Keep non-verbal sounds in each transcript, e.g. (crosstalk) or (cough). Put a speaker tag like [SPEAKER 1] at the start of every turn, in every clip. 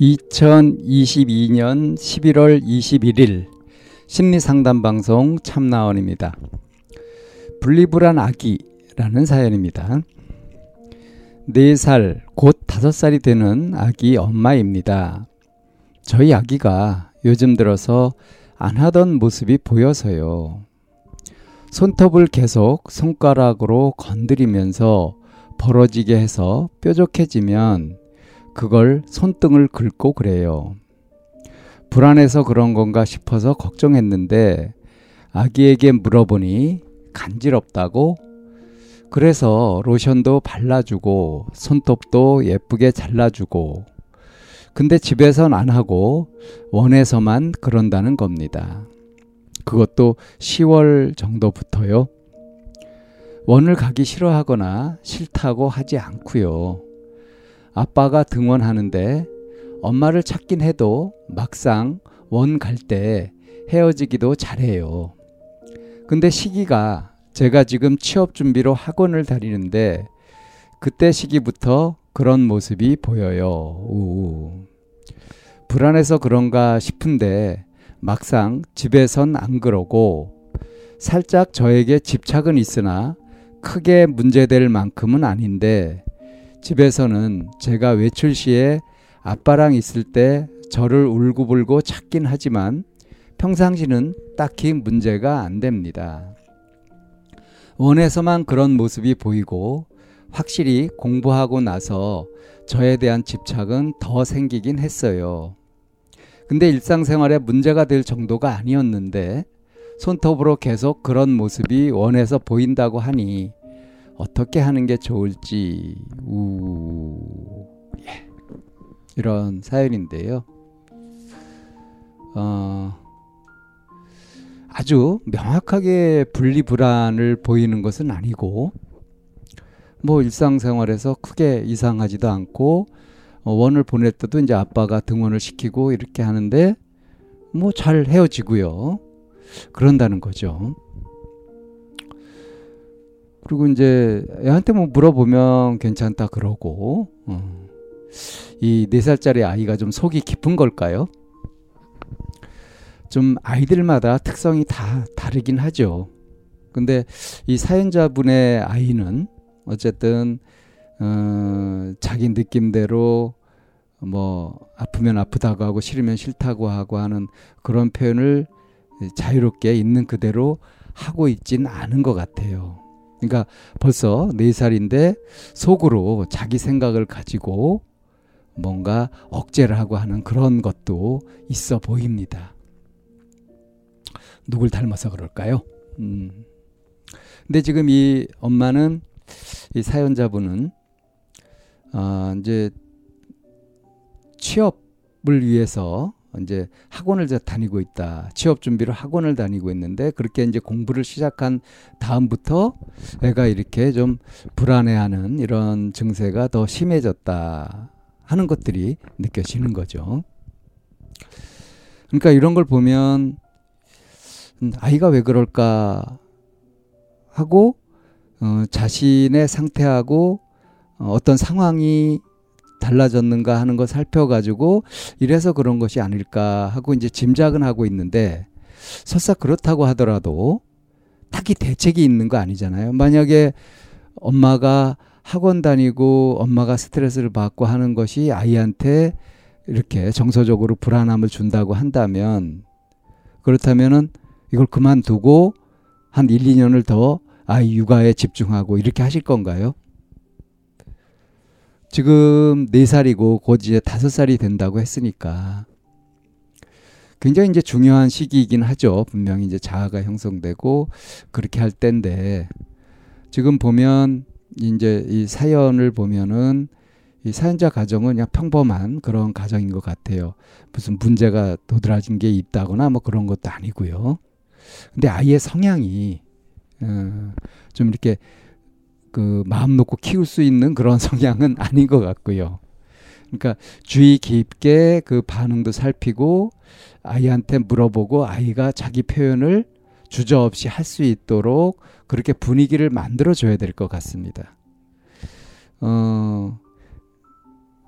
[SPEAKER 1] 2022년 11월 21일 심리상담 방송 참나원입니다. 분리불안 아기라는 사연입니다. 4살, 곧 5살이 되는 아기 엄마입니다. 저희 아기가 요즘 들어서 안 하던 모습이 보여서요. 손톱을 계속 손가락으로 건드리면서 벌어지게 해서 뾰족해지면 그걸 손등을 긁고 그래요. 불안해서 그런 건가 싶어서 걱정했는데 아기에게 물어보니 간지럽다고 그래서 로션도 발라주고 손톱도 예쁘게 잘라주고 근데 집에선 안 하고 원에서만 그런다는 겁니다. 그것도 10월 정도부터요. 원을 가기 싫어하거나 싫다고 하지 않고요. 아빠가 등원하는데 엄마를 찾긴 해도 막상 원 갈 때 헤어지기도 잘해요. 근데 시기가 제가 지금 취업 준비로 학원을 다니는데 그때 시기부터 그런 모습이 보여요. 우. 불안해서 그런가 싶은데 막상 집에선 안 그러고 살짝 저에게 집착은 있으나 크게 문제될 만큼은 아닌데 집에서는 제가 외출 시에 아빠랑 있을 때 저를 울고불고 찾긴 하지만 평상시는 딱히 문제가 안 됩니다. 원에서만 그런 모습이 보이고 확실히 공부하고 나서 저에 대한 집착은 더 생기긴 했어요. 근데 일상생활에 문제가 될 정도가 아니었는데 손톱으로 계속 그런 모습이 원해서 보인다고 하니 어떻게 하는 게 좋을지 우 예. 이런 사연인데요. 어, 아주 명확하게 분리 불안을 보이는 것은 아니고 뭐 일상생활에서 크게 이상하지도 않고 어, 원을 보낼 때도 이제 아빠가 등원을 시키고 이렇게 하는데 뭐 잘 헤어지고요. 그런다는 거죠. 그리고 이제 애한테 뭐 물어보면 괜찮다 그러고 어. 이네 살짜리 아이가 좀 속이 깊은 걸까요? 좀 아이들마다 특성이 다 다르긴 하죠. 근데 이 사연자분의 아이는 어쨌든 어, 자기 느낌대로 뭐 아프면 아프다고 하고 싫으면 싫다고 하고 하는 그런 표현을 자유롭게 있는 그대로 하고 있진 않은 것 같아요. 그러니까 벌써 네 살인데 속으로 자기 생각을 가지고 뭔가 억제를 하고 하는 그런 것도 있어 보입니다. 누굴 닮아서 그럴까요? 음. 근데 지금 이 엄마는 이 사연자분은 아 이제 취업을 위해서 이제 학원을 다니고 있다. 취업 준비로 학원을 다니고 있는데 그렇게 이제 공부를 시작한 다음부터 애가 이렇게 좀 불안해하는 이런 증세가 더 심해졌다 하는 것들이 느껴지는 거죠. 그러니까 이런 걸 보면 음, 아이가 왜 그럴까 하고 어, 자신의 상태하고 어, 어떤 상황이 달라졌는가 하는 거 살펴가지고 이래서 그런 것이 아닐까 하고 이제 짐작은 하고 있는데 설사 그렇다고 하더라도 딱히 대책이 있는 거 아니잖아요. 만약에 엄마가 학원 다니고 엄마가 스트레스를 받고 하는 것이 아이한테 이렇게 정서적으로 불안함을 준다고 한다면 그렇다면은 이걸 그만두고 한 1, 2년을 더 아이 육아에 집중하고 이렇게 하실 건가요? 지금 4살이고 곧 이제 5살이 된다고 했으니까 굉장히 이제 중요한 시기이긴 하죠. 분명히 이제 자아가 형성되고 그렇게 할 때인데 지금 보면 이제 이 사연을 보면은 이 사연자 가정은 그냥 평범한 그런 가정인 것 같아요. 무슨 문제가 도드라진 게 있다거나 뭐 그런 것도 아니고요. 근데 아이의 성향이 어, 좀 이렇게 그 마음 놓고 키울 수 있는 그런 (laughs) 성향은 아닌 것 같고요. 그러니까 주의 깊게 그 반응도 살피고 아이한테 물어보고 아이가 자기 표현을 주저없이 할 수 있도록 그렇게 분위기를 만들어 줘야 될 것 같습니다. 어,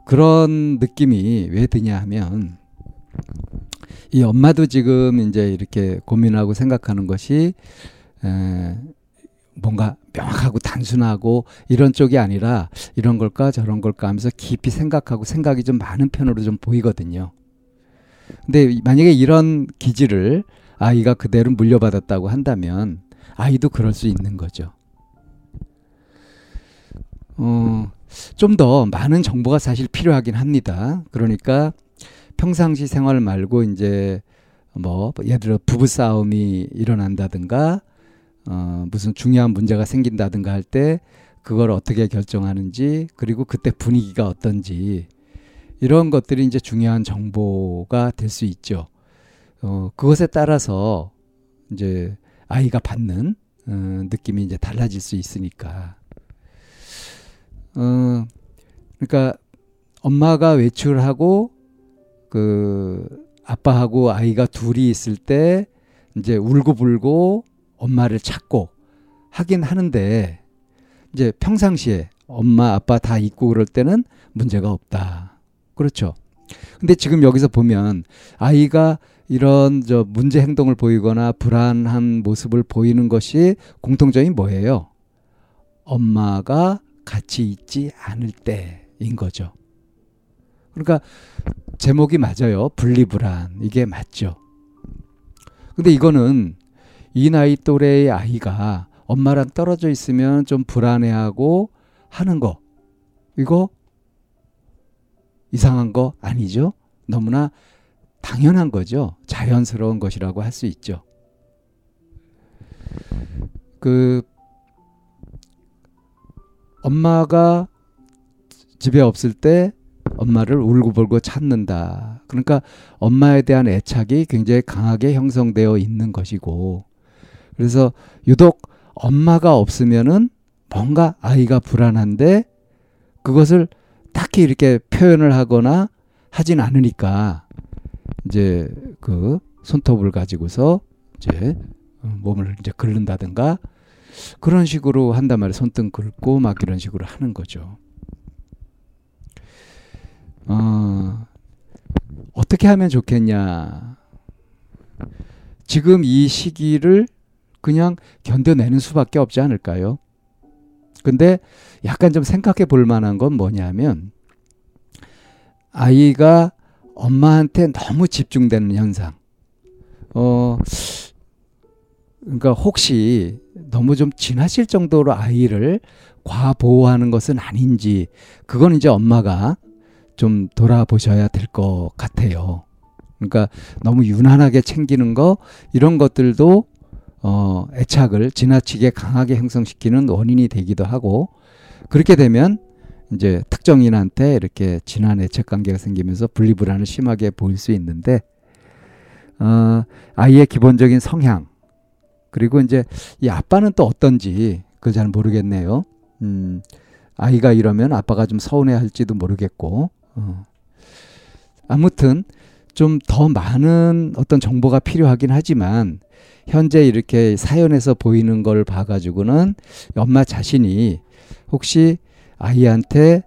[SPEAKER 1] 그런 느낌이 왜 드냐 하면 이 엄마도 지금 이제 이렇게 고민하고 생각하는 것이 에, 뭔가 명확하고 단순하고 이런 쪽이 아니라 이런 걸까 저런 걸까 하면서 깊이 생각하고 생각이 좀 많은 편으로 좀 보이거든요. 근데 만약에 이런 기질을 아이가 그대로 물려받았다고 한다면 아이도 그럴 수 있는 거죠. 어, 좀 더 많은 정보가 사실 필요하긴 합니다. 그러니까 평상시 생활 말고 이제 뭐 예를 들어 부부 싸움이 일어난다든가 어, 무슨 중요한 문제가 생긴다든가 할 때 그걸 어떻게 결정하는지 그리고 그때 분위기가 어떤지 이런 것들이 이제 중요한 정보가 될 수 있죠. 어, 그것에 따라서 이제 아이가 받는 어, 느낌이 이제 달라질 수 있으니까. 어, 그러니까 엄마가 외출하고 그 아빠하고 아이가 둘이 있을 때 이제 울고불고 엄마를 찾고 하긴 하는데 이제 평상시에 엄마 아빠 다 있고 그럴 때는 문제가 없다. 그렇죠. 근데 지금 여기서 보면 아이가 이런 저 문제 행동을 보이거나 불안한 모습을 보이는 것이 공통점이 뭐예요? 엄마가 같이 있지 않을 때인 거죠. 그러니까 제목이 맞아요. 분리불안. 이게 맞죠. 근데 이거는 이 나이 또래의 아이가 엄마랑 떨어져 있으면 좀 불안해하고 하는 거. 이거 이상한 거 아니죠? 너무나 당연한 거죠. 자연스러운 것이라고 할 수 있죠. 그 엄마가 집에 없을 때 엄마를 울고불고 찾는다. 그러니까 엄마에 대한 애착이 굉장히 강하게 형성되어 있는 것이고 그래서 유독 엄마가 없으면은 뭔가 아이가 불안한데 그것을 딱히 이렇게 표현을 하거나 하진 않으니까 이제 그 손톱을 가지고서 이제 몸을 이제 긁는다든가 그런 식으로 한단 말이에요. 손등 긁고 막 이런 식으로 하는 거죠. 어, 어떻게 하면 좋겠냐. 지금 이 시기를 그냥 견뎌내는 수밖에 없지 않을까요? 근데 약간 좀 생각해 볼 만한 건 뭐냐면 아이가 엄마한테 너무 집중되는 현상. 어, 그러니까 혹시 너무 좀 지나칠 정도로 아이를 과보호하는 것은 아닌지 그건 이제 엄마가 좀 돌아보셔야 될 것 같아요. 그러니까 너무 유난하게 챙기는 거 이런 것들도 어, 애착을 지나치게 강하게 형성시키는 원인이 되기도 하고 그렇게 되면 이제 특정인한테 이렇게 진한 애착 관계가 생기면서 분리불안을 심하게 보일 수 있는데 어, 아이의 기본적인 성향 그리고 이제 이 아빠는 또 어떤지 그걸 잘 모르겠네요. 음, 아이가 이러면 아빠가 좀 서운해할지도 모르겠고 어. 아무튼 좀 더 많은 어떤 정보가 필요하긴 하지만 현재 이렇게 사연에서 보이는 걸 봐가지고는 엄마 자신이 혹시 아이한테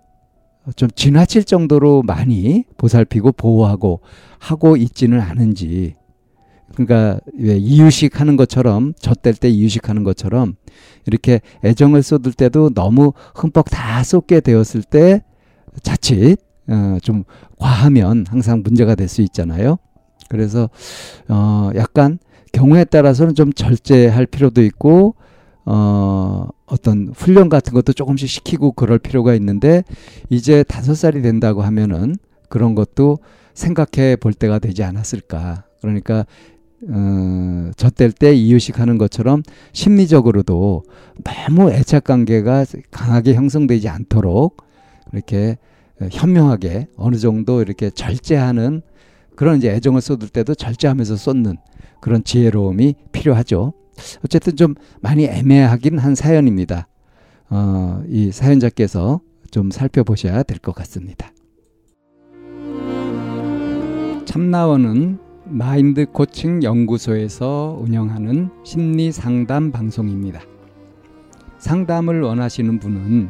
[SPEAKER 1] 좀 지나칠 정도로 많이 보살피고 보호하고 하고 있지는 않은지 그러니까 왜 이유식 하는 것처럼 젖댈 때 이유식 하는 것처럼 이렇게 애정을 쏟을 때도 너무 흠뻑 다 쏟게 되었을 때 자칫 어, 좀 과하면 항상 문제가 될 수 있잖아요. 그래서 어, 약간 경우에 따라서는 좀 절제할 필요도 있고 어, 어떤 훈련 같은 것도 조금씩 시키고 그럴 필요가 있는데 이제 다섯 살이 된다고 하면은 그런 것도 생각해 볼 때가 되지 않았을까. 그러니까 어, 저 젖댈 때 이유식 하는 것처럼 심리적으로도 너무 애착 관계가 강하게 형성되지 않도록 이렇게 현명하게 어느 정도 이렇게 절제하는 그런 이제 애정을 쏟을 때도 절제하면서 쏟는 그런 지혜로움이 필요하죠. 어쨌든 좀 많이 애매하긴 한 사연입니다. 어, 이 사연자께서 좀 살펴보셔야 될 것 같습니다. 참나원은 마인드 코칭 연구소에서 운영하는 심리 상담 방송입니다. 상담을 원하시는 분은